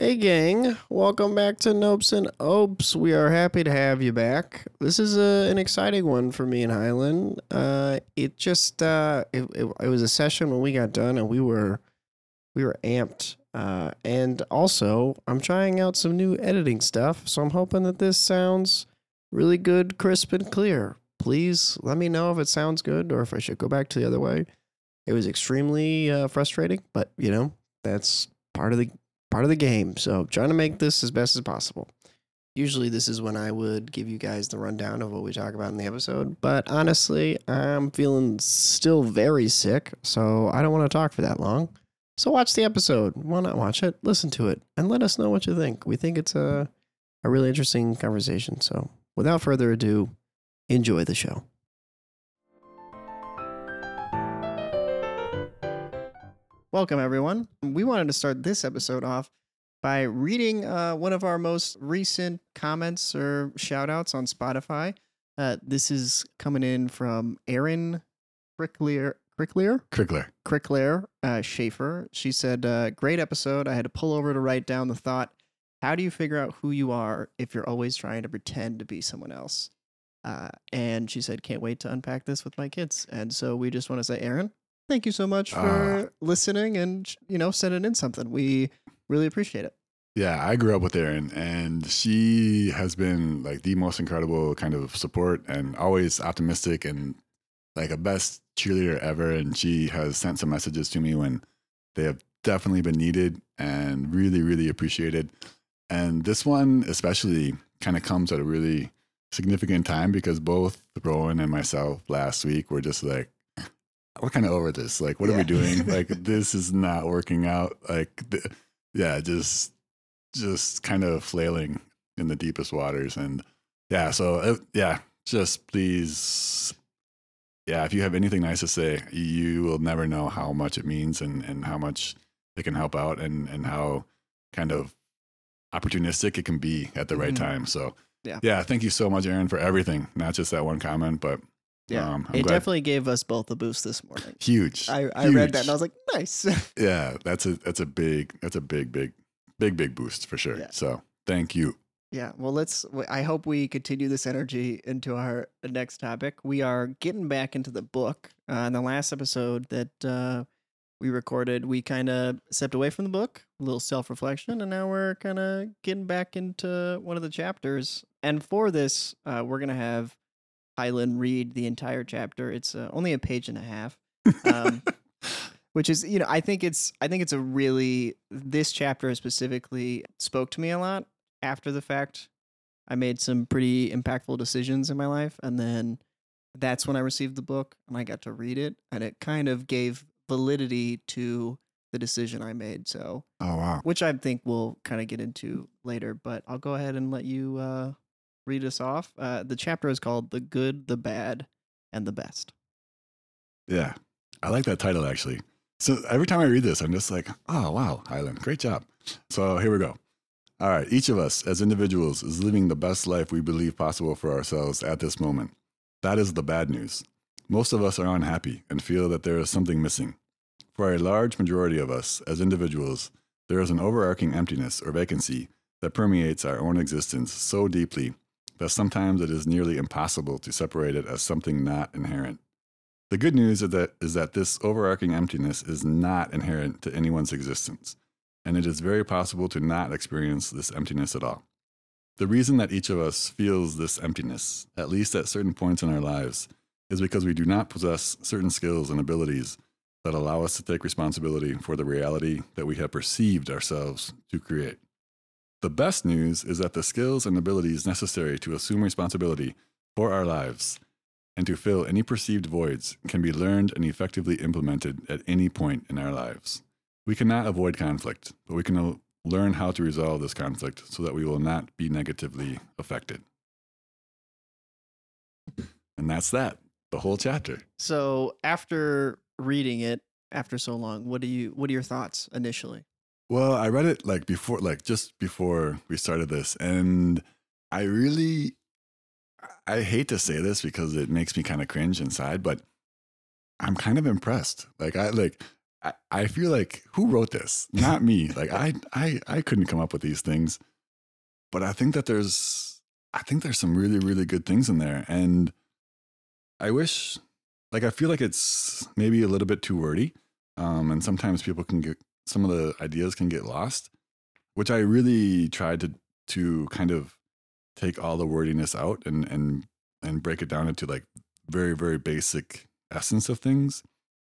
Hey, gang. Welcome back to Nopes and Opes. We are happy to have you back. This is a, an exciting one for me and Highland. Uh, it just uh, it, it, it was a session when we got done, and we were we were amped. Uh, and also, I'm trying out some new editing stuff, so I'm hoping that this sounds really good, crisp, and clear. Please let me know if it sounds good or if I should go back to the other way. It was extremely uh, frustrating, but you know that's part of the part of the game. So trying to make this as best as possible. Usually this is when I would give you guys the rundown of what we talk about in the episode, but honestly, I'm feeling still very sick, so I don't want to talk for that long. So watch the episode. Why not watch it? Listen to it and let us know what you think. We think it's a a really interesting conversation. So without further ado, enjoy the show. Welcome, everyone. We wanted to start this episode off by reading uh, one of our most recent comments or shout outs on Spotify. Uh, this is coming in from Erin Cricklear. Cricklear? Crickler. Crickler uh, Schaefer. She said, uh, Great episode. I had to pull over to write down the thought How do you figure out who you are if you're always trying to pretend to be someone else? Uh, and she said, Can't wait to unpack this with my kids. And so we just want to say, Erin, thank you so much ah. for listening and, you know, sending in something. We really appreciate it. Yeah, I grew up with Erin, and she has been like the most incredible kind of support and always optimistic and like a best cheerleader ever. And she has sent some messages to me when they have definitely been needed and really, really appreciated. And this one, especially, kind of comes at a really significant time because both Rowan and myself last week were just like, we're kind of over this. Like, what are we doing? like, this is not working out. Like, th- yeah, just just kind of flailing in the deepest waters and yeah so uh, yeah just please yeah if you have anything nice to say you will never know how much it means and and how much it can help out and and how kind of opportunistic it can be at the right Mhm. time so Yeah. yeah thank you so much erin for everything not just that one comment but um, I'm it glad- definitely gave us both a boost this morning. huge I, I read that and I was like, nice. yeah that's a that's a big that's a big big big big boost for sure Yeah. so thank you Yeah, well, let's. I hope we continue this energy into our next topic. We are getting back into the book. Uh, in the last episode that uh, we recorded, we kind of stepped away from the book, a little self reflection, and now we're kind of getting back into one of the chapters. And for this, uh, we're gonna have Highland read the entire chapter. It's uh, only a page and a half. Um, which is you know i think it's i think it's a really this chapter specifically spoke to me a lot after the fact i made some pretty impactful decisions in my life and then that's when i received the book and i got to read it and it kind of gave validity to the decision i made so oh wow which i think we'll kind of get into later but i'll go ahead and let you uh, read us off uh, the chapter is called the good the bad and the best Yeah, I like that title actually. So every time I read this, I'm just like, oh, wow, Highland, great job. So here we go. All right, each of us as individuals is living the best life we believe possible for ourselves at this moment. That is the bad news. Most of us are unhappy and feel that there is something missing. For a large majority of us as individuals, there is an overarching emptiness or vacancy that permeates our own existence so deeply that sometimes it is nearly impossible to separate it as something not inherent. The good news is that, is that this overarching emptiness is not inherent to anyone's existence, and it is very possible to not experience this emptiness at all. The reason that each of us feels this emptiness, at least at certain points in our lives, is because we do not possess certain skills and abilities that allow us to take responsibility for the reality that we have perceived ourselves to create. The best news is that the skills and abilities necessary to assume responsibility for our lives and to fill any perceived voids can be learned and effectively implemented at any point in our lives. We cannot avoid conflict, but we can learn how to resolve this conflict so that we will not be negatively affected. And that's that, the whole chapter. So after reading it after so long, what do you what are your thoughts initially? Well, I read it like before, like just before we started this, and I really, I hate to say this because it makes me kind of cringe inside, but I'm kind of impressed. Like I like I, I feel like who wrote this? Not me. Like I I I couldn't come up with these things. But I think that there's I think there's some really, really good things in there. And I wish like I feel like it's maybe a little bit too wordy. Um, and sometimes people can get some of the ideas can get lost, which I really tried to to kind of take all the wordiness out and and and break it down into like very, very basic essence of things.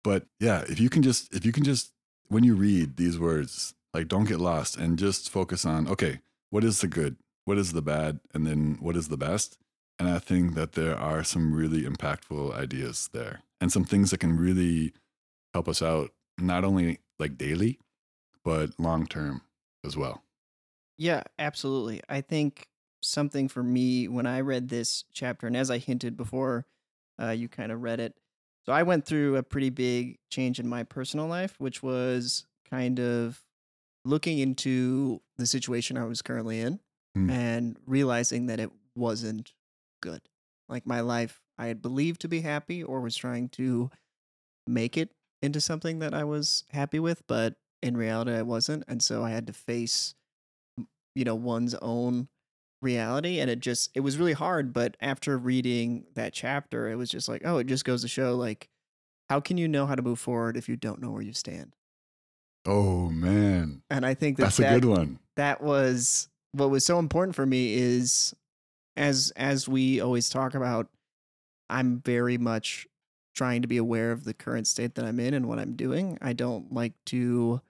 But yeah, if you can just if you can just when you read these words, like don't get lost and just focus on okay, what is the good? What is the bad? And then what is the best? And I think that there are some really impactful ideas there and some things that can really help us out, not only like daily, but long term as well. Yeah, absolutely. I think something for me when I read this chapter, and as I hinted before, uh, you kind of read it. So I went through a pretty big change in my personal life, which was kind of looking into the situation I was currently in Mm. and realizing that it wasn't good. Like my life, I had believed to be happy or was trying to make it into something that I was happy with, but in reality, I wasn't. And so I had to face, you know, one's own reality. And it just, it was really hard. But after reading that chapter, it was just like, oh, it just goes to show, like, how can you know how to move forward if you don't know where you stand? Oh man. And I think that That's a good one. that was what was so important for me is as as we always talk about i'm very much trying to be aware of the current state that i'm in and what i'm doing i don't like to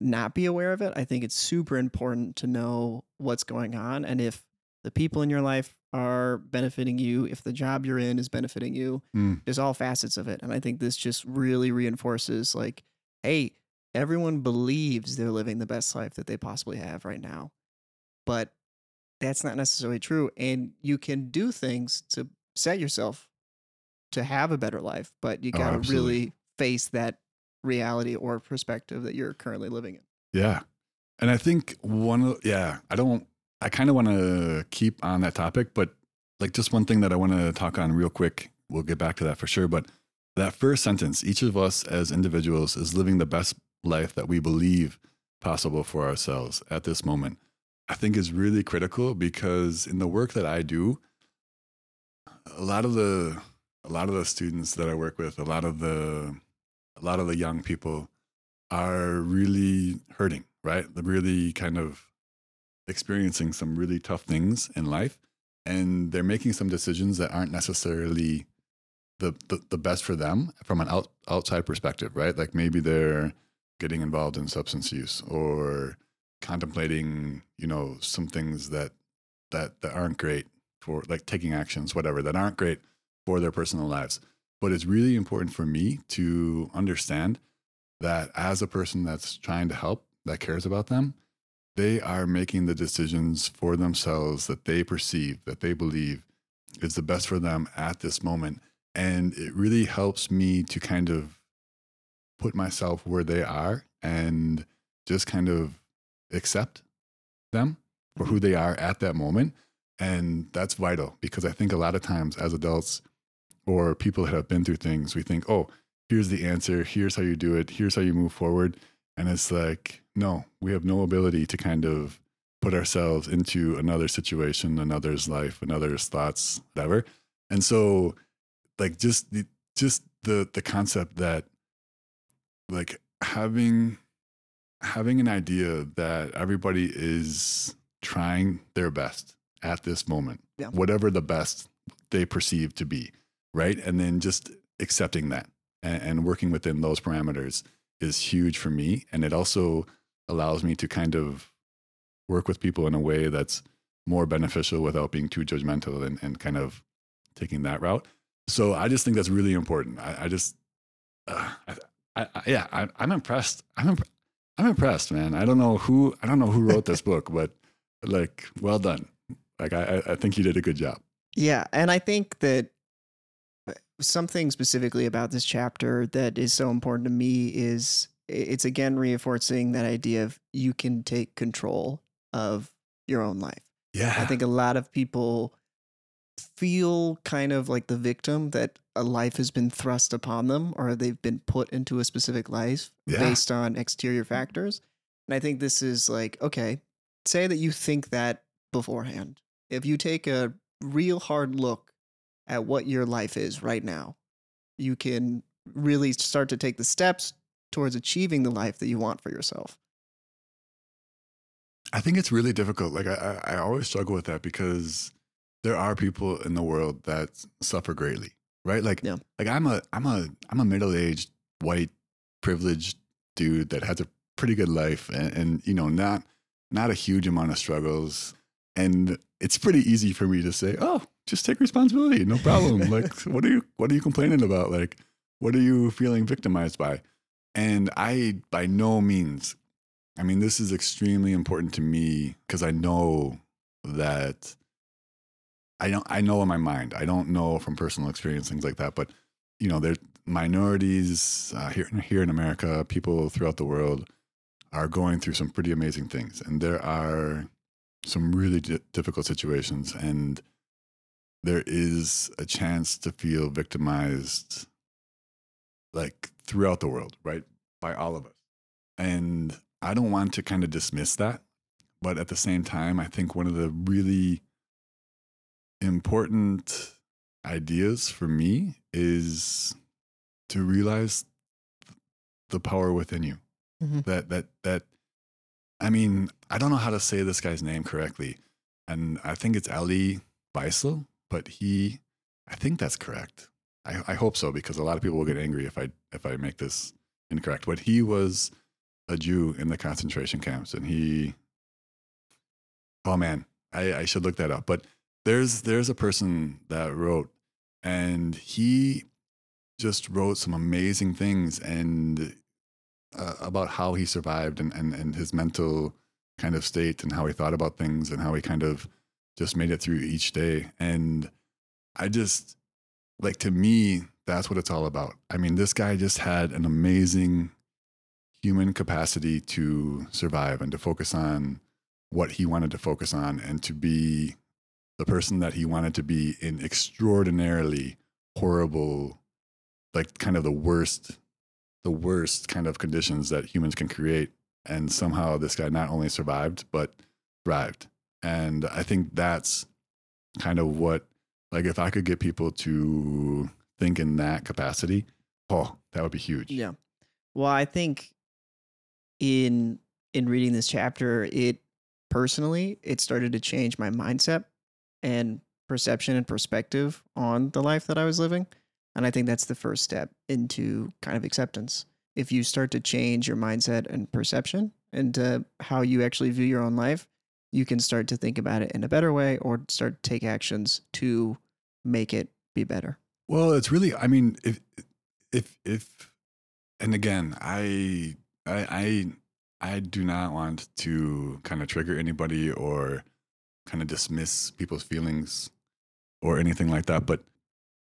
not be aware of it i think it's super important to know what's going on and if the people in your life are benefiting you if the job you're in is benefiting you Mm. there's all facets of it and i think this just really reinforces like hey everyone believes they're living the best life that they possibly have right now but that's not necessarily true and you can do things to set yourself to have a better life but you Oh, got to absolutely. really face that reality or perspective that you're currently living in Yeah. And I think one of yeah, I don't I kind of want to keep on that topic, but like just one thing that I want to talk on real quick. We'll get back to that for sure, but that first sentence, each of us as individuals is living the best life that we believe possible for ourselves at this moment. I think is really critical because in the work that I do, a lot of the a lot of the students that I work with, a lot of the a lot of the young people are really hurting, right? They're really kind of experiencing some really tough things in life and they're making some decisions that aren't necessarily the, the, the best for them from an out, outside perspective, right? Like maybe they're getting involved in substance use or contemplating, you know, some things that that that aren't great for like taking actions, whatever, that aren't great for their personal lives. But it's really important for me to understand that as a person that's trying to help, that cares about them, they are making the decisions for themselves that they perceive, that they believe is the best for them at this moment. And it really helps me to kind of put myself where they are and just kind of accept them for who they are at that moment. And that's vital because I think a lot of times as adults or people that have been through things, we think, oh, here's the answer, here's how you do it, here's how you move forward. And it's like, no, we have no ability to kind of put ourselves into another situation, another's life, another's thoughts, whatever. And so, like, just the just the the concept that, like, having having an idea that everybody is trying their best at this moment, Yeah. whatever the best they perceive to be, right? And then just accepting that and, and working within those parameters is huge for me. And it also allows me to kind of work with people in a way that's more beneficial without being too judgmental and, and kind of taking that route. So I just think that's really important. I, I just, uh, I, I, yeah, I, I'm impressed. I'm, imp- I'm impressed, man. I don't know who, I don't know who wrote this book, but like, well done. Like, I, I- think you did a good job. Yeah, and I think that something specifically about this chapter that is so important to me is it's again reinforcing that idea of you can take control of your own life. Yeah. I think a lot of people feel kind of like the victim that a life has been thrust upon them or they've been put into a specific life Yeah. based on exterior factors. And I think this is like, okay, say that you think that beforehand. If you take a real hard look at what your life is right now, you can really start to take the steps towards achieving the life that you want for yourself. I think it's really difficult. Like I, I always struggle with that because there are people in the world that suffer greatly, right? Like, Yeah. like I'm a, I'm a, I'm a middle-aged white privileged dude that has a pretty good life and, and you know not, not a huge amount of struggles, and it's pretty easy for me to say, oh, just take responsibility, no problem. like, what are you, what are you complaining about? Like, what are you feeling victimized by? And I, by no means I mean, this is extremely important to me because I know that I don't. I know in my mind. I don't know from personal experience things like that. But you know, there minorities uh, here here in America. People throughout the world are going through some pretty amazing things, and there are some really di- difficult situations, and there is a chance to feel victimized, like throughout the world, right, by all of us, and I don't want to kind of dismiss that. But at the same time, I think one of the really important ideas for me is to realize the power within you. Mhm. That, that, that, I mean, I don't know how to say this guy's name correctly. And I think it's Ali Beisel, but he, I think that's correct. I, I hope so because a lot of people will get angry if I, if I make this incorrect. But he was, a Jew in the concentration camps, and he. Oh man, I, I should look that up. But there's there's a person that wrote, and he just wrote some amazing things and uh, about how he survived and, and and his mental kind of state and how he thought about things and how he kind of just made it through each day. And I just like to me, that's what it's all about. I mean, this guy just had an amazing human capacity to survive and to focus on what he wanted to focus on and to be the person that he wanted to be in extraordinarily horrible like kind of the worst the worst kind of conditions that humans can create and somehow this guy not only survived but thrived and i think that's kind of what like if i could get people to think in that capacity oh that would be huge Yeah. Well, I think in in reading this chapter, it personally it started to change my mindset and perception and perspective on the life that I was living. And I think that's the first step into kind of acceptance. If you start to change your mindset and perception uh, how you actually view your own life, you can start to think about it in a better way or start to take actions to make it be better. Well, it's really. I mean, if if if, and again, I I I I do not want to kind of trigger anybody or kind of dismiss people's feelings or anything like that. But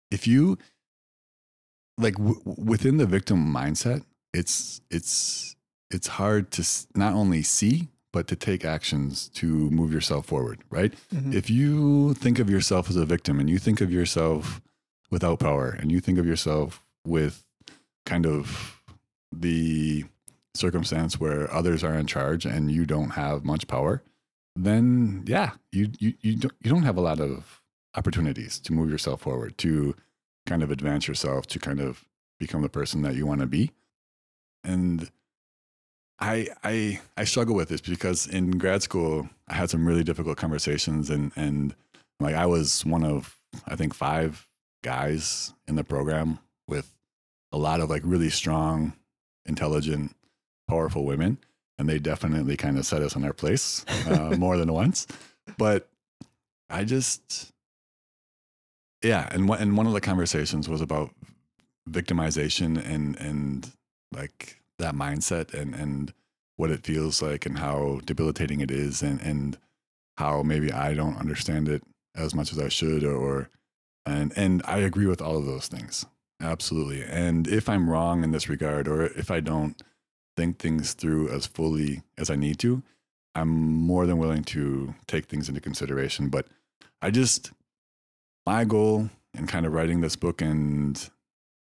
if you like w- within the victim mindset, it's it's it's hard to not only see but to take actions to move yourself forward, right? Mhm. if you think of yourself as a victim and you think of yourself without power and you think of yourself with kind of the circumstance where others are in charge and you don't have much power then yeah you you you don't, you don't have a lot of opportunities to move yourself forward to kind of advance yourself to kind of become the person that you want to be and I I I struggle with this because in grad school I had some really difficult conversations and and like I was one of I think five guys in the program with a lot of like really strong, intelligent, powerful women, and they definitely kind of set us in our place uh, more than once. But I just yeah, and one and one of the conversations was about victimization and and like that mindset and and what it feels like and how debilitating it is and and how maybe I don't understand it as much as I should or, or and and I agree with all of those things. Absolutely. And if I'm wrong in this regard or if I don't think things through as fully as I need to, I'm more than willing to take things into consideration, but I just my goal in kind of writing this book and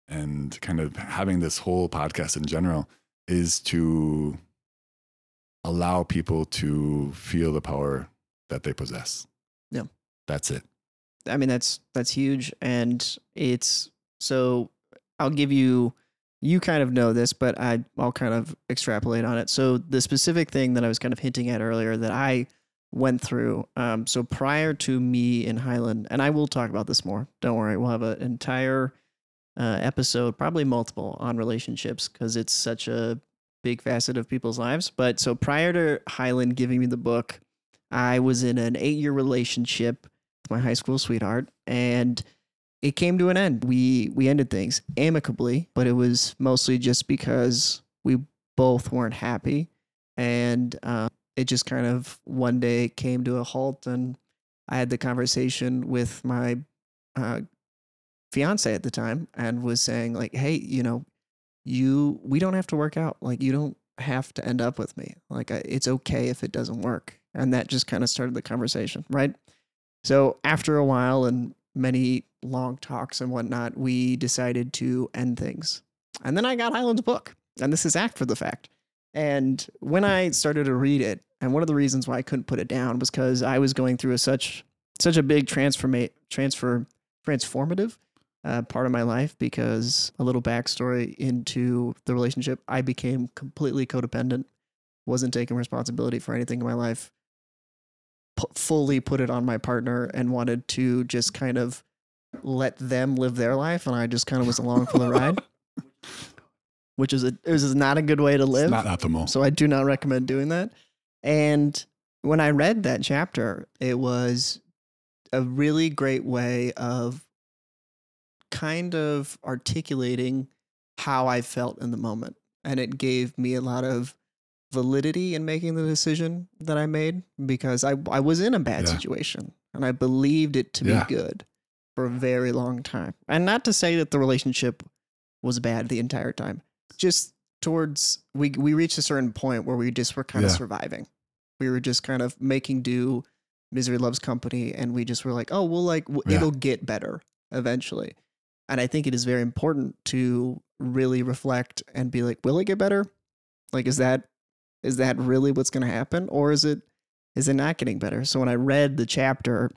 and kind of having this whole podcast in general is to allow people to feel the power that they possess. Yeah. That's it. I mean that's that's huge and it's so I'll give you you kind of know this but I I'll kind of extrapolate on it. So the specific thing that I was kind of hinting at earlier that I went through um so prior to me in Highland and I will talk about this more. Don't worry. We'll have an entire uh, episode, probably multiple on relationships because it's such a big facet of people's lives. But so prior to Highland giving me the book, I was in an 8-year relationship with my high school sweetheart and it came to an end we we ended things amicably but it was mostly just because we both weren't happy and uh, it just kind of one day came to a halt and i had the conversation with my uh, fiance at the time and was saying like hey you know you we don't have to work out like you don't have to end up with me like it's okay if it doesn't work and that just kind of started the conversation right so after a while and many long talks and whatnot, we decided to end things. And then I got Highland's book, and this is after the fact. And when I started to read it, and one of the reasons why I couldn't put it down was because I was going through a such such a big transforma- transfer transformative uh, part of my life because a little backstory into the relationship, I became completely codependent, wasn't taking responsibility for anything in my life, pu- fully put it on my partner and wanted to just kind of let them live their life and I just kind of was along for the ride. Which is a it was not a good way to It's live. not optimal. so I do not recommend doing that. And when I read that chapter it was a really great way of kind of articulating how I felt in the moment and it gave me a lot of validity in making the decision that I made because I I was in a bad Yeah. situation and I believed it to Yeah. be good for a very long time. And not to say that the relationship was bad the entire time. Just towards we we reached a certain point where we just were kind of surviving. We were just kind of making do misery loves company and we just were like, "Oh, well like w- Yeah. it'll get better eventually." And I think it is very important to really reflect and be like, "Will it get better?" Like is that is that really what's going to happen? Or is it is it not getting better? So when i read the chapter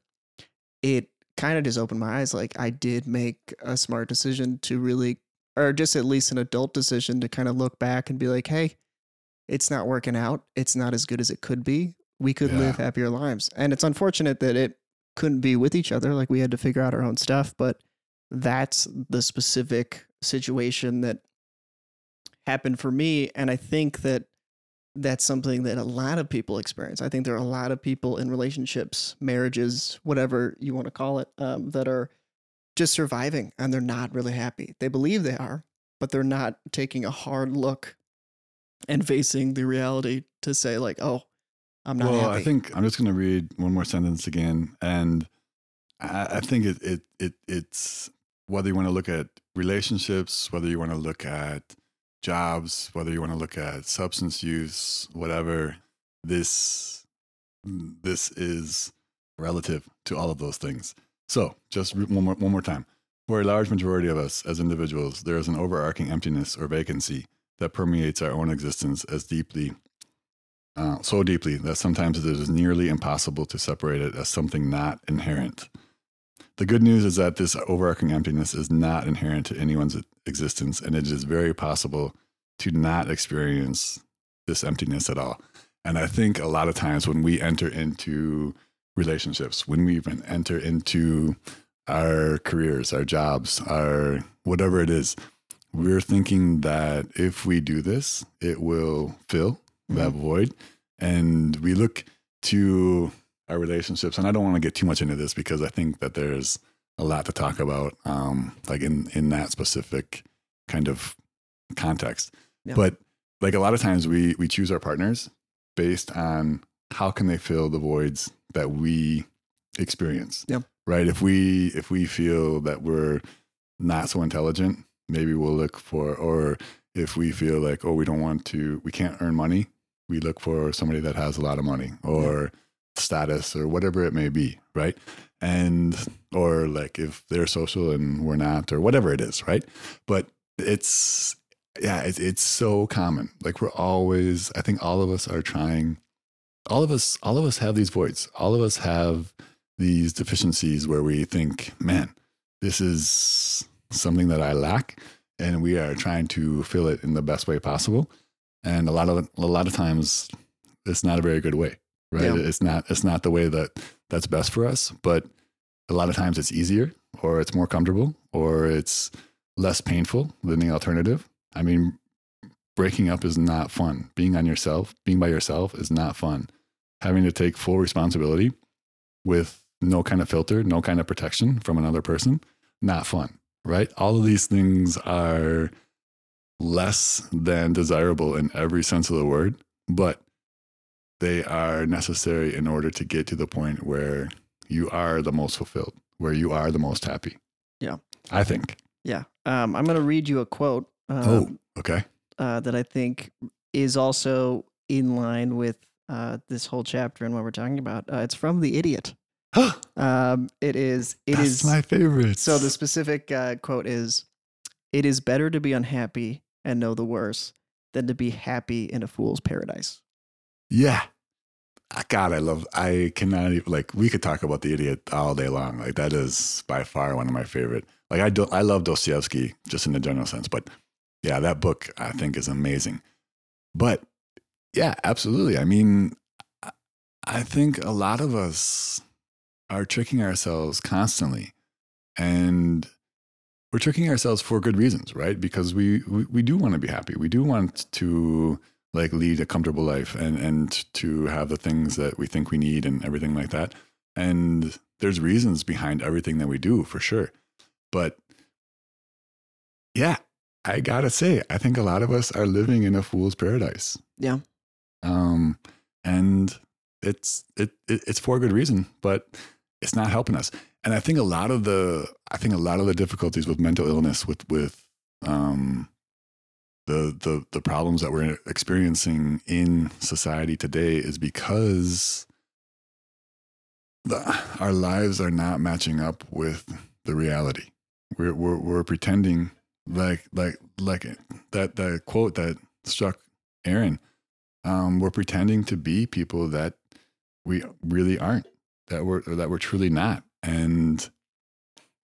it kind of just opened my eyes like i did make a smart decision to really or just at least an adult decision to kind of look back and be like hey it's not working out. It's not as good as it could be. We could Yeah. live happier lives. And it's unfortunate that it couldn't be with each other like we had to figure out our own stuff but that's the specific situation that happened for me and i think that that's something that a lot of people experience. I think there are a lot of people in relationships, marriages, whatever you want to call it, um, that are just surviving and they're not really happy. They believe they are, but they're not taking a hard look and facing the reality to say, like, oh, I'm not well, happy. I think I'm just going to read one more sentence again, and I, I think it, it it it's whether you want to look at relationships, whether you want to look at jobs, whether you want to look at substance use, whatever. This this is relative to all of those things. So, just one more one more time. For a large majority of us as individuals, there is an overarching emptiness or vacancy that permeates our own existence as deeply uh, so deeply that sometimes it is nearly impossible to separate it as something not inherent. The good news is that this overarching emptiness is not inherent to anyone's existence, and it is very possible to not experience this emptiness at all. And I think a lot of times when we enter into relationships, when we even enter into our careers, our jobs, our whatever it is, we're thinking that if we do this, it will fill that mm-hmm. void. And we look to our relationships, and I don't want to get too much into this because I think that there's a lot to talk about, um, like in in that specific kind of context. Yeah. But like a lot of times, we we choose our partners based on how can they fill the voids that we experience. Yeah. Right. If we if we feel that we're not so intelligent, maybe we'll look for or if we feel like oh we don't want to we can't earn money we look for somebody that has a lot of money or status or whatever it may be, right? And or like if they're social and we're not or whatever it is, right? But it's yeah, it's it's so common. Like we're always I think all of us are trying all of us all of us have these voids. All of us have these deficiencies where we think, man, this is something that I lack and we are trying to fill it in the best way possible. And a lot of a lot of times it's not a very good way, right? Yeah. It's not it's not the way that that's best for us, but a lot of times it's easier or it's more comfortable or it's less painful than the alternative. I mean, breaking up is not fun. Being on yourself, being by yourself is not fun. Having to take full responsibility with no kind of filter, no kind of protection from another person, not fun, right? All of these things are less than desirable in every sense of the word, but they are necessary in order to get to the point where you are the most fulfilled, where you are the most happy. Yeah. I think. Yeah. Um, I'm going to read you a quote um, oh, okay. uh, that I think is also in line with uh, this whole chapter and what we're talking about. Uh, it's from The Idiot. Um, it is. It That's is- my favorite. So the specific uh, quote is, "It is better to be unhappy and know the worst than to be happy in a fool's paradise." Yeah. Ah, God, I love, I cannot even, like, we could talk about the idiot all day long. Like, that is by far one of my favorite. Like, I do, I love Dostoevsky just in the general sense, but yeah, that book I think is amazing. But yeah, absolutely. I mean, I- I think a lot of us are tricking ourselves constantly and we're tricking ourselves for good reasons, right? Because we, we, we do want to be happy. We do want to, like lead a comfortable life and and to have the things that we think we need and everything like that. And there's reasons behind everything that we do for sure. But yeah i gotta say i think a lot of us are living in a fool's paradise. Yeah. um and it's it, it it's for a good reason but it's not helping us. And i think a lot of the i think a lot of the difficulties with mental illness with with um the the the problems that we're experiencing in society today is because the, our lives are not matching up with the reality. We're we're, we're pretending like like like that that quote that struck Erin. Um, we're pretending to be people that we really aren't. That we're that we're truly not, and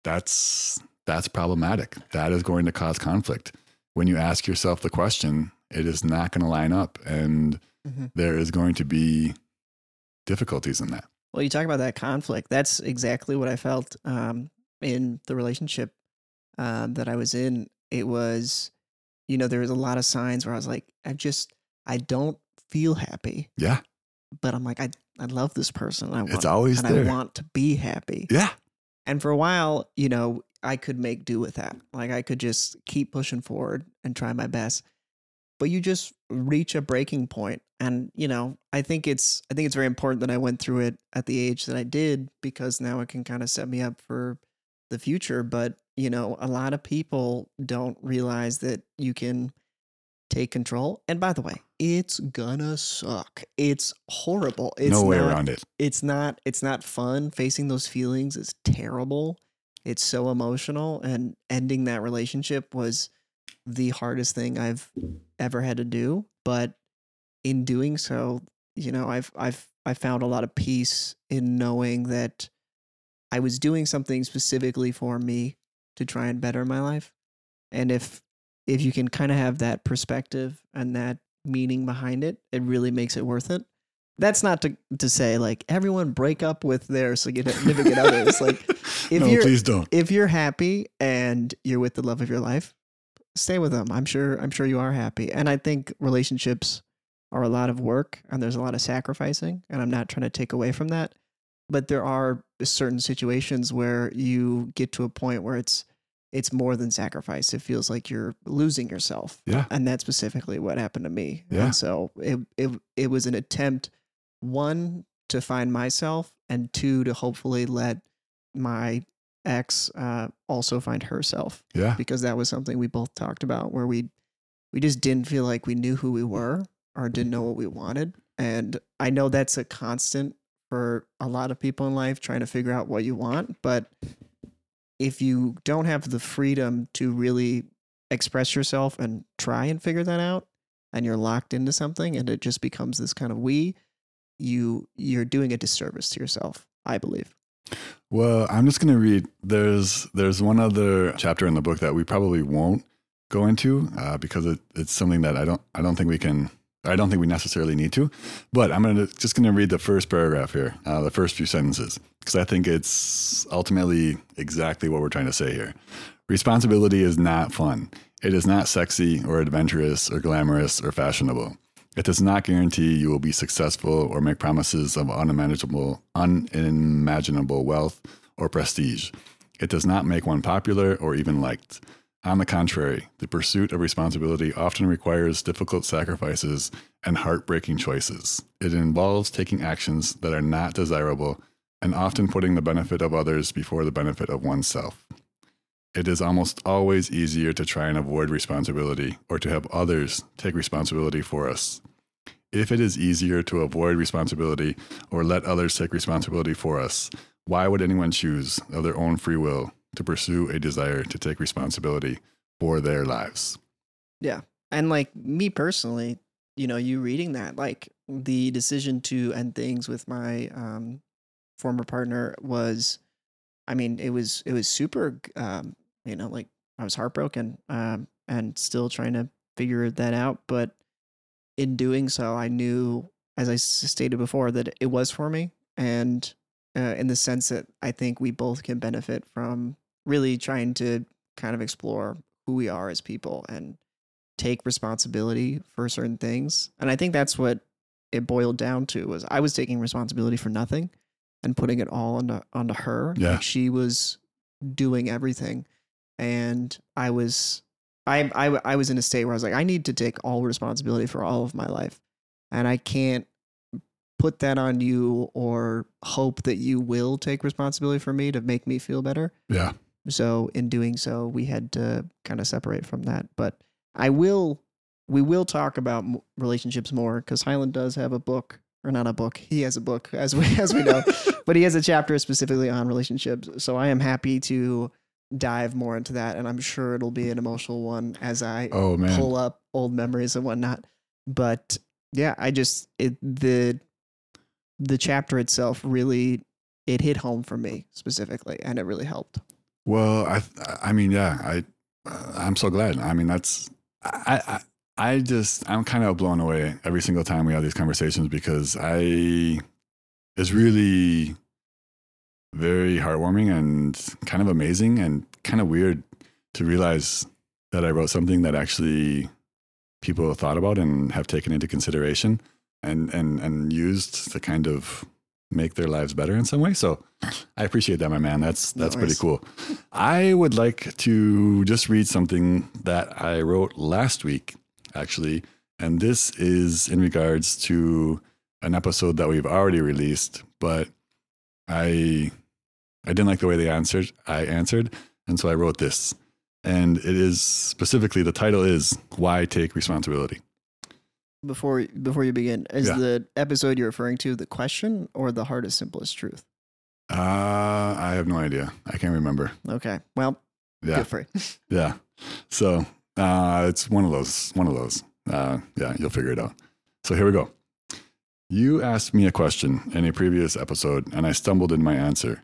that's that's problematic. That is going to cause conflict when you ask yourself the question, it is not going to line up and Mhm. there is going to be difficulties in that. Well, you talk about that conflict. That's exactly what I felt um, in the relationship um, that I was in. It was, you know, there was a lot of signs where I was like, I just, I don't feel happy, Yeah, but I'm like, I, I love this person. I want, it's always and there. I want to be happy. yeah, And for a while, you know, I could make do with that. Like I could just keep pushing forward and try my best. But you just reach a breaking point. And, you know, I think it's I think it's very important that I went through it at the age that I did because now it can kind of set me up for the future. But, you know, a lot of people don't realize that you can take control. And by the way, it's gonna suck. It's horrible. It's no way not, around it. it's not it's not fun facing those feelings is terrible it's so emotional and ending that relationship was the hardest thing i've ever had to do but in doing so you know i've i've i found a lot of peace in knowing that i was doing something specifically for me to try and better my life and if if you can kind of have that perspective and that meaning behind it it really makes it worth it that's not to to say like everyone break up with their significant others. Like if no, you're- please don't. if you're happy and you're with the love of your life, stay with them. I'm sure I'm sure you are happy. And I think relationships are a lot of work and there's a lot of sacrificing and I'm not trying to take away from that. But there are certain situations where you get to a point where it's it's more than sacrifice. It feels like you're losing yourself. Yeah. And that's specifically what happened to me. Yeah. And so it it it was an attempt one to find myself and two to hopefully let my ex uh, also find herself. Yeah, because that was something we both talked about where we we just didn't feel like we knew who we were or didn't know what we wanted. And i know that's a constant for a lot of people in life trying to figure out what you want. But if you don't have the freedom to really express yourself and try and figure that out, and you're locked into something and it just becomes this kind of we, you you're doing a disservice to yourself, I believe. Well, I'm just going to read. There's there's one other chapter in the book that we probably won't go into uh, because it, it's something that I don't I don't think we can I don't think we necessarily need to. But I'm gonna just going to read the first paragraph here, uh, the first few sentences, because I think it's ultimately exactly what we're trying to say here. Responsibility is not fun. It is not sexy or adventurous or glamorous or fashionable. It does not guarantee you will be successful or make promises of unimaginable, unimaginable wealth or prestige. It does not make one popular or even liked. On the contrary, the pursuit of responsibility often requires difficult sacrifices and heartbreaking choices. It involves taking actions that are not desirable and often putting the benefit of others before the benefit of oneself. It is almost always easier to try and avoid responsibility or to have others take responsibility for us. If it is easier to avoid responsibility or let others take responsibility for us, why would anyone choose, of their own free will, to pursue a desire to take responsibility for their lives? Yeah. And like me personally, you know, you reading that, like the decision to end things with my um, former partner was, I mean, it was it was super, um, you know, like I was heartbroken um, and still trying to figure that out. But in doing so, I knew, as I stated before, that it was for me, and uh, in the sense that I think we both can benefit from really trying to kind of explore who we are as people and take responsibility for certain things. And I think that's what it boiled down to was I was taking responsibility for nothing and putting it all onto onto her. Yeah. Like she was doing everything. And I was I, I I was in a state where I was like, I need to take all responsibility for all of my life. And I can't put that on you or hope that you will take responsibility for me to make me feel better. Yeah. So in doing so, we had to kind of separate from that. But I will, we will talk about m- relationships more because Highland does have a book, or not a book. He has a book, as we as we know, but he has a chapter specifically on relationships. So I am happy to dive more into that, and I'm sure it'll be an emotional one as I Oh man. pull up old memories and whatnot. But yeah, I just it the the chapter itself really it hit home for me specifically, and it really helped. Well, I I mean, yeah, I uh, I'm so glad. I mean, that's I I, I just I'm kind of blown away every single time we have these conversations because I it's really very heartwarming and kind of amazing and kind of weird to realize that I wrote something that actually people thought about and have taken into consideration and and and used to kind of make their lives better in some way. So I appreciate that, my man. That's No that's pretty cool. I would like to just read something that I wrote last week, actually, and this is in regards to an episode that we've already released, but I I didn't like the way they answered. I answered, and so I wrote this. And it is specifically the title is "Why Take Responsibility." before before you begin is Yeah. the episode you're referring to the question or the hardest simplest truth Uh, I have no idea. I can't remember. okay well Yeah, yeah. So uh, it's one of those. One of those. Uh, yeah, you'll figure it out. So here we go. You asked me a question in a previous episode, and I stumbled in my answer.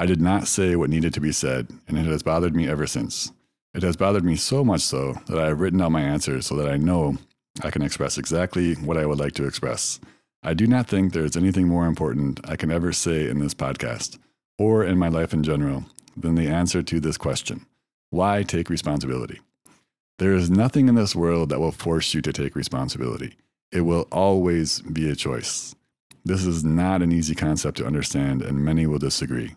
I did not say what needed to be said, and it has bothered me ever since. It has bothered me so much so that I have written out my answer so that I know I can express exactly what I would like to express. I do not think there is anything more important I can ever say in this podcast, or in my life in general, than the answer to this question Why take responsibility? There is nothing in this world that will force you to take responsibility. It will always be a choice. This is not an easy concept to understand, and many will disagree.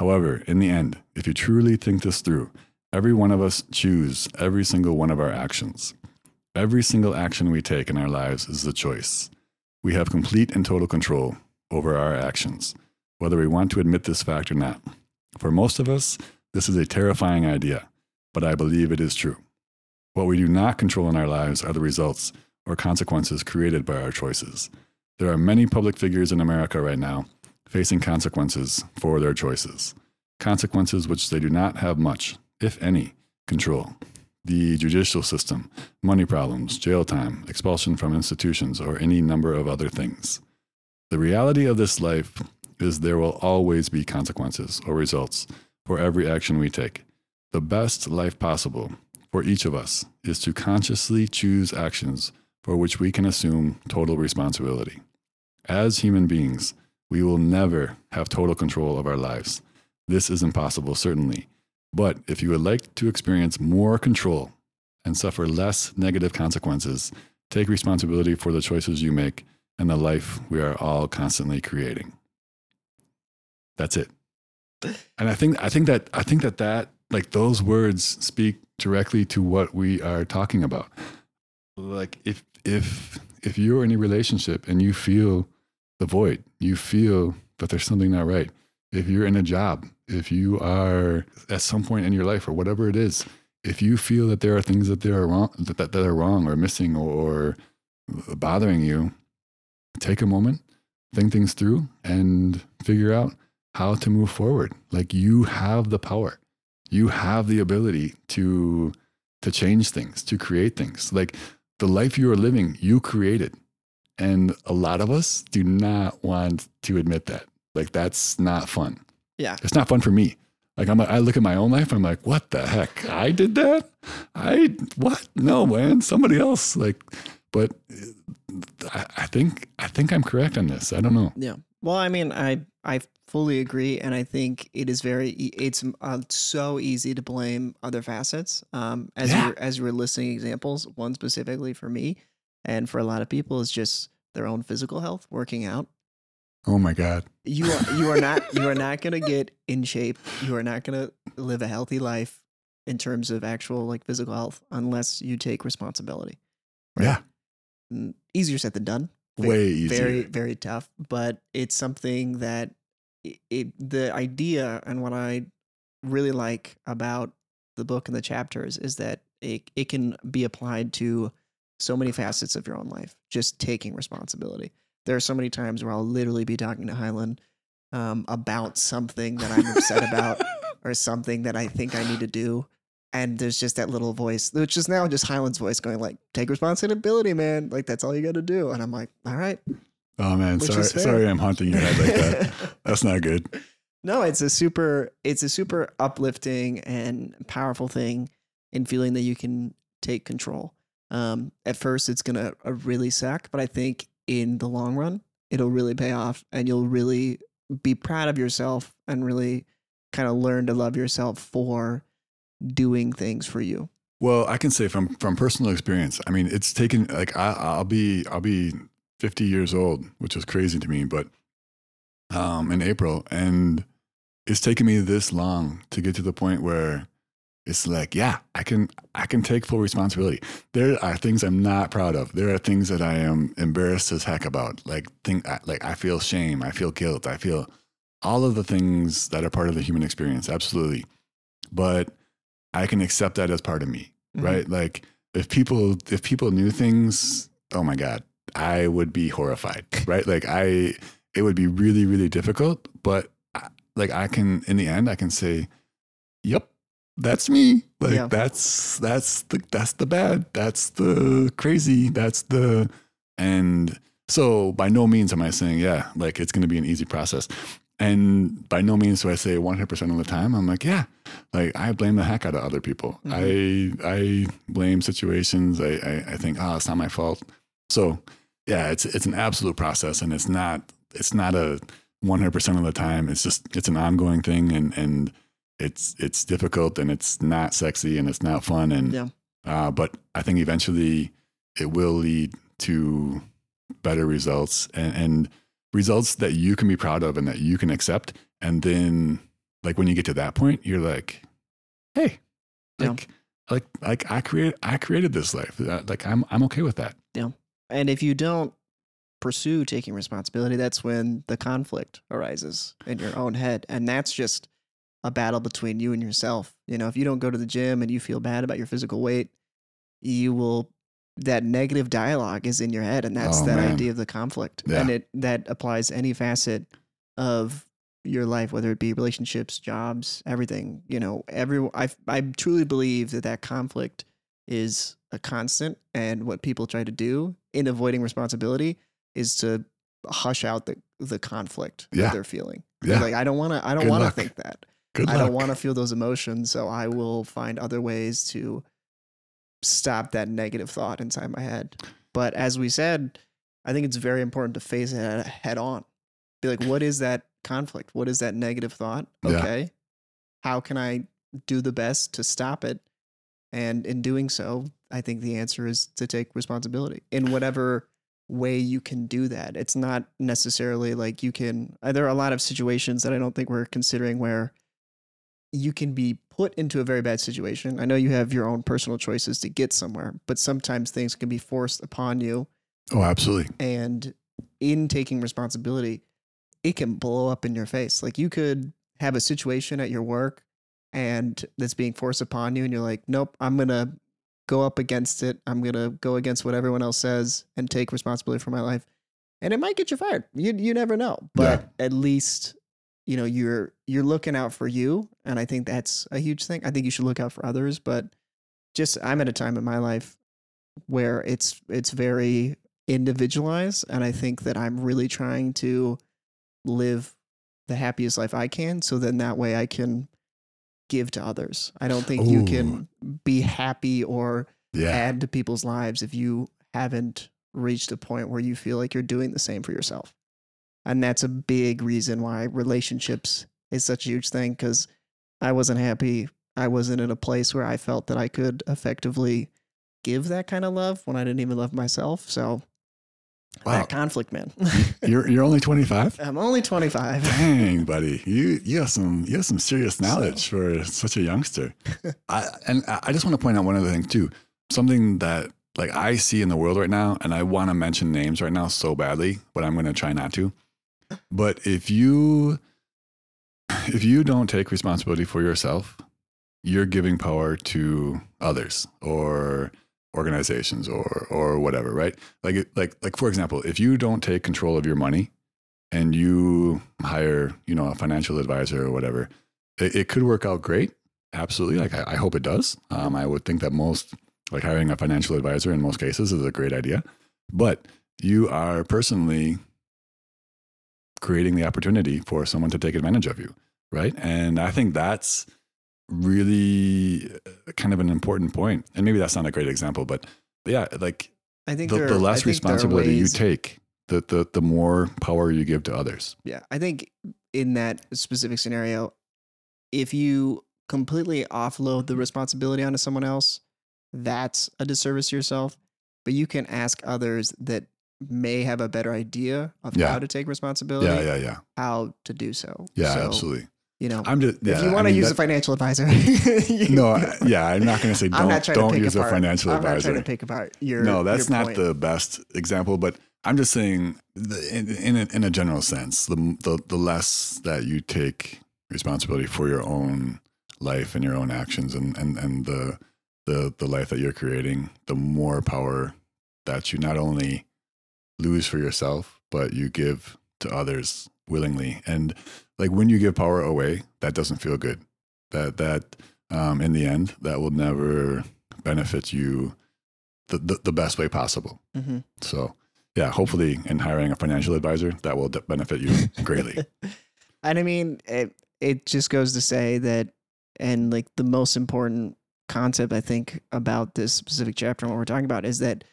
However, in the end, if you truly think this through, every one of us choose every single one of our actions. Every single action we take in our lives is a choice. We have complete and total control over our actions, whether we want to admit this fact or not. For most of us, this is a terrifying idea, but I believe it is true. What we do not control in our lives are the results or consequences created by our choices. There are many public figures in America right now facing consequences for their choices. Consequences which they do not have much, if any, control. The judicial system, money problems, jail time, expulsion from institutions, or any number of other things. The reality of this life is there will always be consequences or results for every action we take. The best life possible for each of us is to consciously choose actions for which we can assume total responsibility. As human beings, we will never have total control of our lives. This is impossible, certainly. But if you would like to experience more control and suffer less negative consequences, take responsibility for the choices you make and the life we are all constantly creating. That's it. And I think I think that I think that that like those words speak directly to what we are talking about. Like if if if you're in a relationship and you feel the void, you feel that there's something not right. If you're in a job, if you are at some point in your life or whatever it is, if you feel that there are things that they are wrong that, that are wrong or missing or, or bothering you, take a moment, think things through and figure out how to move forward. Like you have the power. You have the ability to to change things, to create things. Like the life you are living, you created. And a lot of us do not want to admit that. Like that's not fun. Yeah. It's not fun for me. Like I'm I look at my own life, I'm like, what the heck? I did that? I what? No, man, somebody else. Like, but I, I think I think I'm correct on this. I don't know. Yeah. Well, I mean, I I fully agree, and I think it is very it's uh, so easy to blame other facets. Um, as Yeah. you're as you were listing examples, one specifically for me, and for a lot of people it's just their own physical health, working out. Oh my God. You are you are not you are not gonna get in shape. You are not gonna live a healthy life in terms of actual like physical health unless you take responsibility. Right. Yeah. Mm, Easier said than done Ve- Way easier. very very tough but it's something that it, it the idea and what i really like about the book and the chapters is that it, it can be applied to so many facets of your own life just taking responsibility. There are so many times where i'll literally be talking to highland um, about something that i'm upset about or something that i think i need to do and there's just that little voice which is now just highland's voice going like take responsibility man. Like that's all you got to do. And i'm like all right. Oh man, Which sorry sorry I'm haunting your head like that. That's not good. no it's a super it's a super uplifting and powerful thing in feeling that you can take control um at first it's gonna uh, really suck but i think in the long run it'll really pay off and you'll really be proud of yourself and really kind of learn to love yourself for doing things for you Well, I can say from from personal experience. I mean, it's taken like I, I'll be I'll be 50 years old, which is crazy to me, but um, in April, and it's taken me this long to get to the point where it's like, yeah, I can I can take full responsibility. There are things I'm not proud of. There are things that I am embarrassed as heck about. Like think like I feel shame, I feel guilt, I feel all of the things that are part of the human experience. Absolutely, but I can accept that as part of me Mhm. right? Like if people if people knew things, oh my god, I would be horrified, right? Like I it would be really really difficult, but I- like I can in the end I can say, "Yep, that's me." Like Yeah. that's that's the that's the bad, that's the crazy, that's the and so by no means am I saying, yeah, like it's going to be an easy process. And by no means do I say 100% of the time. I'm like, yeah, like I blame the heck out of other people. Mm-hmm. I I blame situations. I, I I think, oh, it's not my fault. So yeah, it's it's an absolute process, and it's not it's not a 100 percent of the time. It's just it's an ongoing thing, and and it's it's difficult, and it's not sexy, and it's not fun, and Yeah. uh, but I think eventually it will lead to better results and, and results that you can be proud of and that you can accept. And then, like when you get to that point, you're like, "Hey, Yeah. like, like, like I created, I created this life. Uh, Like I'm, I'm okay with that." Yeah. And if you don't pursue taking responsibility, that's when the conflict arises in your own head. And that's just a battle between you and yourself. You know, if you don't go to the gym and you feel bad about your physical weight, you will that negative dialogue is in your head and that's Oh, that man. idea of the conflict. Yeah. And it that applies any facet of your life, whether it be relationships, jobs, everything. You know, every I I truly believe that that conflict is a constant, and what people try to do in avoiding responsibility is to hush out the the conflict Yeah. that they're feeling. Yeah. like I don't want to. I don't want to think that. Good I luck. don't want to feel those emotions, so I will find other ways to stop that negative thought inside my head. But as we said, I think it's very important to face it head on. Be like, what is that conflict? What is that negative thought? Yeah. Okay. How can I do the best to stop it? And in doing so, I think the answer is to take responsibility in whatever way you can do that. It's not necessarily like you can, uh, there are a lot of situations that I don't think we're considering where you can be put into a very bad situation. I know you have your own personal choices to get somewhere, but sometimes things can be forced upon you. Oh, absolutely. And in taking responsibility, it can blow up in your face. Like you could have a situation at your work and that's being forced upon you, and you're like, nope, I'm going to go up against it. I'm going to go against what everyone else says and take responsibility for my life. And it might get you fired. You, you never know. But at least you know you're you're looking out for you and i think that's a huge thing i think you should look out for others but just i'm at a time in my life where it's it's very individualized and i think that i'm really trying to live the happiest life i can so then that way i can give to others i don't think you can be happy or Yeah. add to people's lives if you haven't reached a point where you feel like you're doing the same for yourself. And that's a big reason why relationships is such a huge thing because I wasn't happy. I wasn't in a place where I felt that I could effectively give that kind of love when I didn't even love myself. So Wow. that conflict, man. You're you're only 25. I'm only 25. Dang, buddy, you you have some you have some serious knowledge for such a youngster. I and I I just want to point out one other thing too. Something that like I see in the world right now, and I want to mention names right now so badly, but I'm going to try not to. But if you if you don't take responsibility for yourself, you're giving power to others or organizations or or whatever, right? Like like like for example, if you don't take control of your money and you hire, you know, a financial advisor or whatever, it, it could work out great. Absolutely. Like I, I hope it does. Um, I would think that most like hiring a financial advisor in most cases is a great idea. But you are personally creating the opportunity for someone to take advantage of you, right? And I think that's really uh, kind of an important point. And maybe that's not a great example, but yeah, like I think the, there, the less think there are responsibility you take, the, the the more power you give to others. Yeah, I think in that specific scenario, if you completely offload the responsibility onto someone else, that's a disservice to yourself. But you can ask others that may have a better idea of Yeah. how to take responsibility, Yeah, yeah, yeah, how to do so. yeah, So, absolutely. You know, I'm just yeah, if you I want to mean, use that- a financial advisor, no, I- yeah, I'm not going to say don't to don't use a apart. financial I'm not advisor. trying to pick apart your. no, that's your not point. the best example, but I'm just saying, the, in in a, in a general sense, the, the the less that you take responsibility for your own life and your own actions, and and and the the the life that you're creating, the more power that you not only lose for yourself, but you give to others willingly. And like when you give power away, that doesn't feel good. That that um, in the end, that will never benefit you the, the, the best way possible. Mhm. So, yeah, hopefully, in hiring a financial advisor, that will d- benefit you greatly. and I mean, it it just goes to say that, and like the most important concept I think about this specific chapter and what we're talking about is that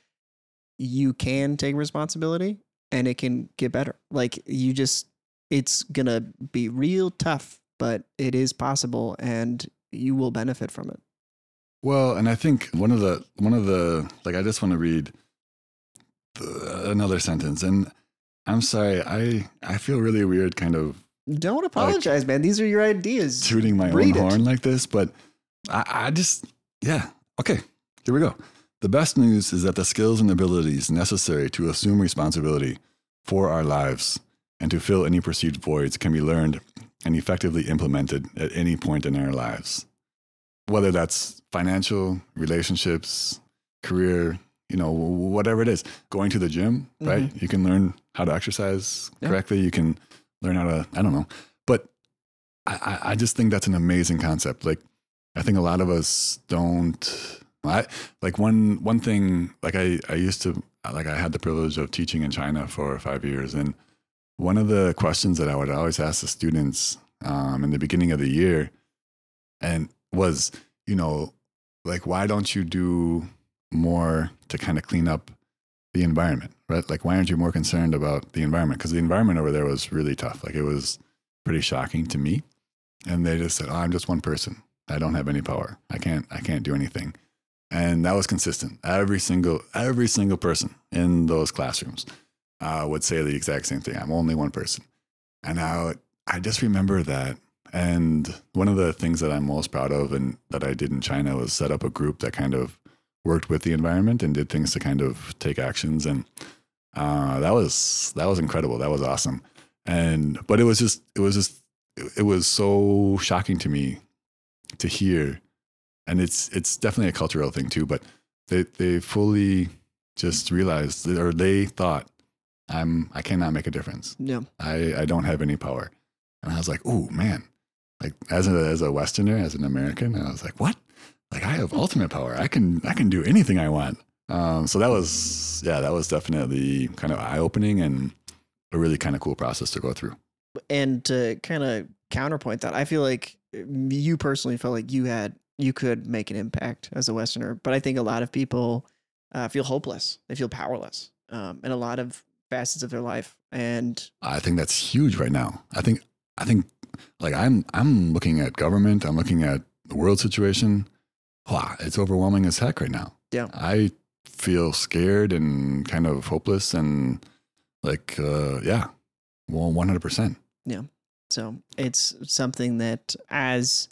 you can take responsibility and it can get better. Like you just, it's gonna be real tough, but it is possible, and you will benefit from it. well, and I think one of the one of the like I just want to read the, another sentence, and I'm sorry, I I feel really weird, kind of Don't apologize, man. These are your ideas. tooting my Read own it. horn like this, but I, I just, yeah. Okay, here we go. The best news is that the skills and abilities necessary to assume responsibility for our lives and to fill any perceived voids can be learned and effectively implemented at any point in our lives. Whether that's financial, relationships, career, you know, whatever it is, going to the gym, right? Mm-hmm. You can learn how to exercise Yeah. correctly. You can learn how to, I don't know. But I, I just think that's an amazing concept. Like, I think a lot of us don't. I like one one thing. Like I I used to like I had the privilege of teaching in China for five years, and one of the questions that I would always ask the students um, in the beginning of the year, and was you know like why don't you do more to kind of clean up the environment, right? Like why aren't you more concerned about the environment? Because the environment over there was really tough. Like it was pretty shocking to me, and they just said, "Oh, I'm just one person." I don't have any power. I can't I can't do anything. And that was consistent. Every single every single person in those classrooms uh, would say the exact same thing. I'm only one person. And I I just remember that. And one of the things that I'm most proud of and that I did in China was set up a group that kind of worked with the environment and did things to kind of take actions. And uh, that was that was incredible. That was awesome. And but it was just it was just it was so shocking to me to hear, and it's it's definitely a cultural thing too. But they they fully just realized or they thought I'm I cannot make a difference. Yeah. I I don't have any power, and I was like, oh man, like as a as a Westerner, as an American, I was like, what? Like I have ultimate power. I can I can do anything I want. Um, so that was yeah, that was definitely kind of eye opening and a really kind of cool process to go through. And to kind of counterpoint that, I feel like you personally felt like you had you could make an impact as a Westerner, but I think a lot of people uh, feel hopeless. They feel powerless um, in a lot of facets of their life, and I think that's huge right now. I think I think like I'm I'm looking at government. I'm looking at the world situation. Wow, it's overwhelming as heck right now. Yeah. I feel scared and kind of hopeless and like uh, yeah, well, one hundred percent. Yeah. So it's something that as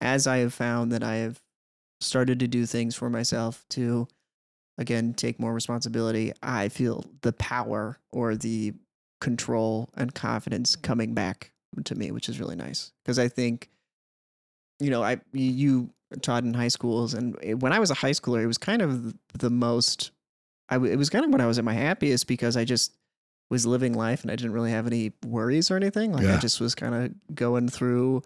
as I have found that I have started to do things for myself to again take more responsibility, I feel the power or the control and confidence mm-hmm. coming back to me, which is really nice because I think you know I you taught in high schools and eh, when I was a high schooler, it was kind of the most I w- it was kind of when I was at my happiest because I just was living life and I didn't really have any worries or anything. Like I just was kind of going through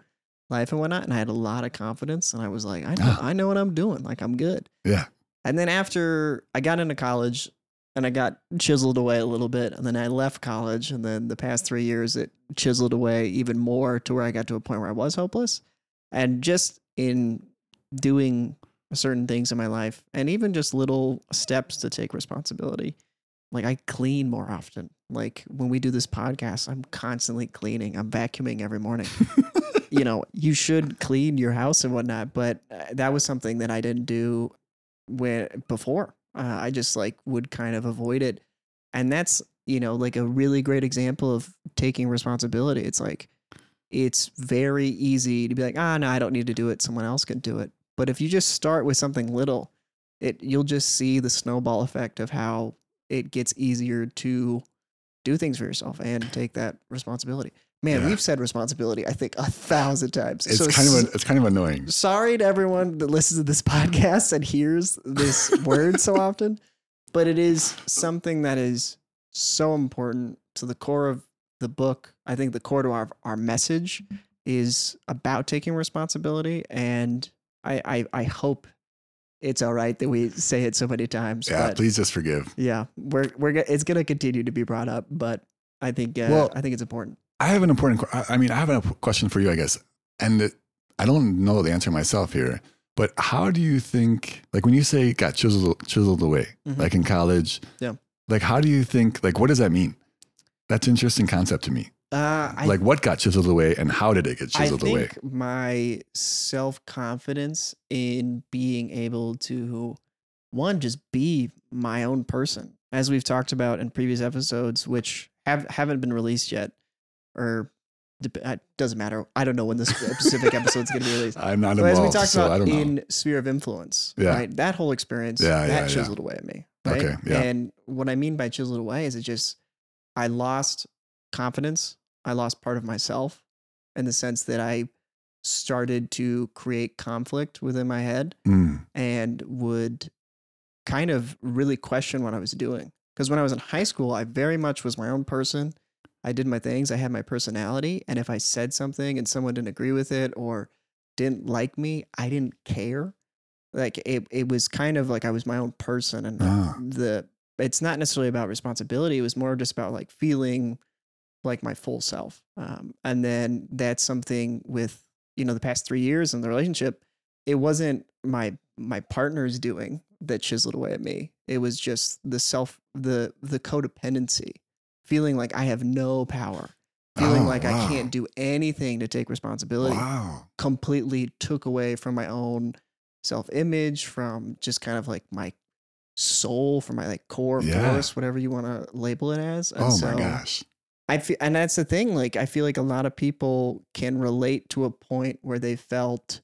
life and whatnot, and I had a lot of confidence, and I was like, I know, Ah. I know what I'm doing. Like I'm good. Yeah. And then after I got into college and I got chiseled away a little bit, and then I left college, and then the past three years it chiseled away even more to where I got to a point where I was hopeless. And just in doing certain things in my life, and even just little steps to take responsibility, like I clean more often. Like when we do this podcast, I'm constantly cleaning. I'm vacuuming every morning you know, you should clean your house and whatnot. But uh, that was something that I didn't do when before. Uh, I just like would kind of avoid it, and that's you know like a really great example of taking responsibility. It's like it's very easy to be like, ah, no, I don't need to do it. Someone else can do it. But if you just start with something little, it you'll just see the snowball effect of how it gets easier to do things for yourself and take that responsibility. Man, Yeah. we've said responsibility, I think, a thousand times. It's So kind of a, it's kind of annoying. sorry to everyone that listens to this podcast and hears this word so often, but it is something that is so important to the core of the book. I think the core to our, our message is about taking responsibility. And I, I, I hope it's all right that we say it so many times. Yeah, please just forgive. yeah, we're, we're, it's going to continue to be brought up, but I think, uh, Well- I think it's important. I have an important. I I mean, I have a question for you, I guess, and it, I don't know the answer myself here. But how do you think, like, when you say got chiseled chiseled away, Mhm. like in college, Yeah. like, how do you think, like, what does that mean? That's an interesting concept to me. Uh, I like, what got chiseled away, and how did it get chiseled I away? my self confidence in being able to one just be my own person, as we've talked about in previous episodes, which have haven't been released yet, or it doesn't matter. I don't know when this specific episode is going to be released. I'm not So as we talked so about know. in sphere of influence, Yeah. right? That whole experience, Yeah, that yeah, yeah. chiseled away at me. Right? Okay, yeah. And what I mean by chiseled away is it just I lost confidence. I lost part of myself in the sense that I started to create conflict within my head Mm, and would kind of really question what I was doing. Because when I was in high school, I very much was my own person. I did my things. I had my personality. And if I said something and someone didn't agree with it or didn't like me, I didn't care. Like it, it was kind of like I was my own person. And Ah. the, it's not necessarily about responsibility. It was more just about like feeling like my full self. Um, and then that's something with, you know, the past three years in the relationship, it wasn't my, my partner's doing that chiseled away at me. It was just the self, the, the codependency feeling like I have no power, feeling Oh, like I can't do anything to take responsibility, Wow. completely took away from my own self image, from just kind of like my soul, from my like core Yeah. force, whatever you want to label it as. And Oh so my gosh. I feel, and that's the thing. Like, I feel like a lot of people can relate to a point where they felt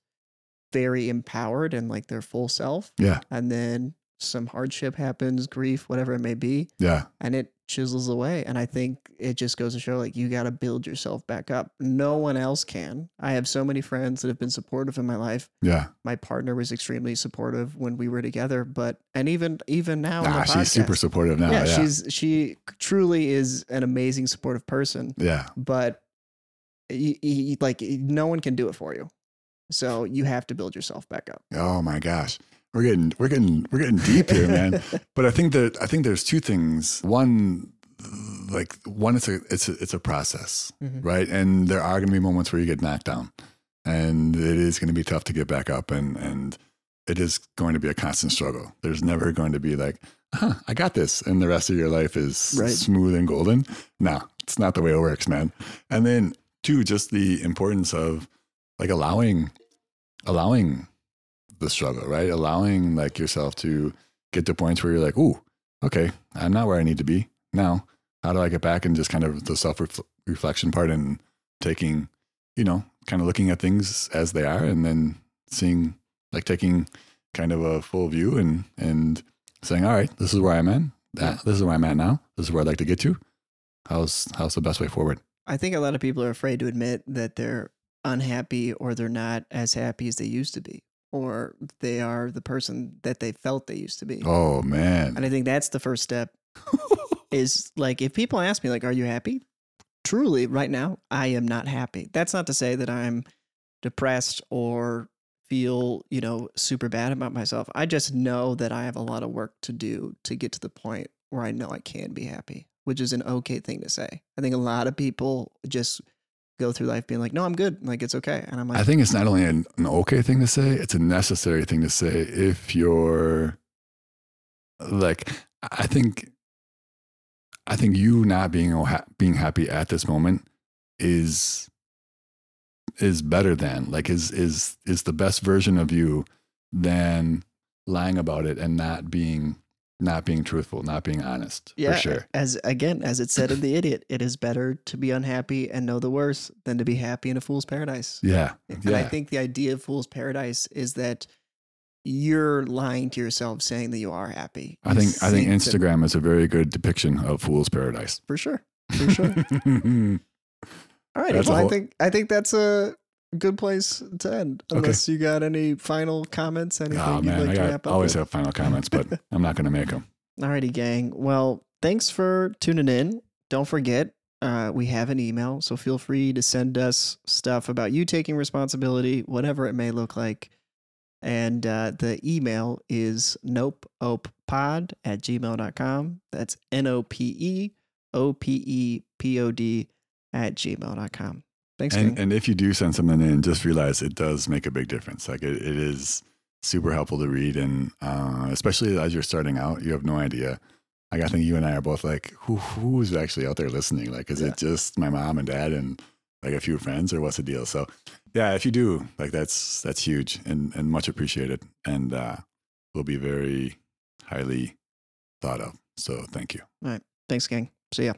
very empowered and like their full self. Yeah. And then some hardship happens, grief, whatever it may be Yeah. and it chisels away. And I think it just goes to show like you got to build yourself back up. No one else can. I have so many friends that have been supportive in my life. Yeah. My partner was extremely supportive when we were together, but and even even now, Ah, the she's super supportive now. yeah, Yeah. she's she truly is an amazing supportive person. yeah. But like no one can do it for you, so you have to build yourself back up. Oh my gosh. We're getting we're getting we're getting deep here, man. But I think that I think there's two things. One, like one, it's a it's a, it's a process, Mhm. right? And there are going to be moments where you get knocked down, and it is going to be tough to get back up, and and it is going to be a constant struggle. There's never going to be like, huh, I got this, and the rest of your life is Right. smooth and golden. No, it's not the way it works, man. And then two, just the importance of like allowing allowing the struggle, right? Allowing like yourself to get to points where you're like, ooh, okay, I'm not where I need to be. Now, how do I get back and just kind of the self reflection part and taking, you know, kind of looking at things as they are and then seeing, like taking kind of a full view and, and saying, all right, this is where I'm at. That, uh, this is where I'm at now. This is where I'd like to get to. How's, how's the best way forward? I think a lot of people are afraid to admit that they're unhappy or they're not as happy as they used to be, or they are the person that they felt they used to be. Oh, man. And I think that's the first step is like if people ask me like are you happy? Truly right now I am not happy. That's not to say that I'm depressed or feel, you know, super bad about myself. I just know that I have a lot of work to do to get to the point where I know I can be happy, which is an okay thing to say. I think a lot of people just go through life being like, "No, I'm good. Like it's okay." And I'm like, I think it's not only an, an okay thing to say, it's a necessary thing to say if you're like, I think, I think you not being being happy at this moment is is better than like is is is the best version of you than lying about it and not being not being truthful, not being honest. Yeah, for sure. as again, as it said in the idiot, it is better to be unhappy and know the worst than to be happy in a fool's paradise. Yeah, And I think the idea of fool's paradise is that you're lying to yourself saying that you are happy. I think I think Instagram is a very good depiction of fool's paradise. for sure, for sure. All right, well, I think I think that's a good place to end. Okay. Unless you got any final comments, anything Oh you'd man, like I to wrap up always with? have final comments, but I'm not going to make them. Alrighty, gang. Well, thanks for tuning in. Don't forget, uh, we have an email, so feel free to send us stuff about you taking responsibility, whatever it may look like. And uh, the email is nopeopod at gmail.com. That's N O P E O P E P O D at gmail.com. Thanks, And, and if you do send something in, just realize it does make a big difference. Like it, it is super helpful to read, and uh, especially as you're starting out, you have no idea. Like I think you and I are both like, who who's actually out there listening? Like, is Yeah. it just my mom and dad and like a few friends, or what's the deal? So, yeah, if you do, like that's that's huge and and much appreciated, and uh, will be very highly thought of. So, thank you. All right, thanks, gang. See ya.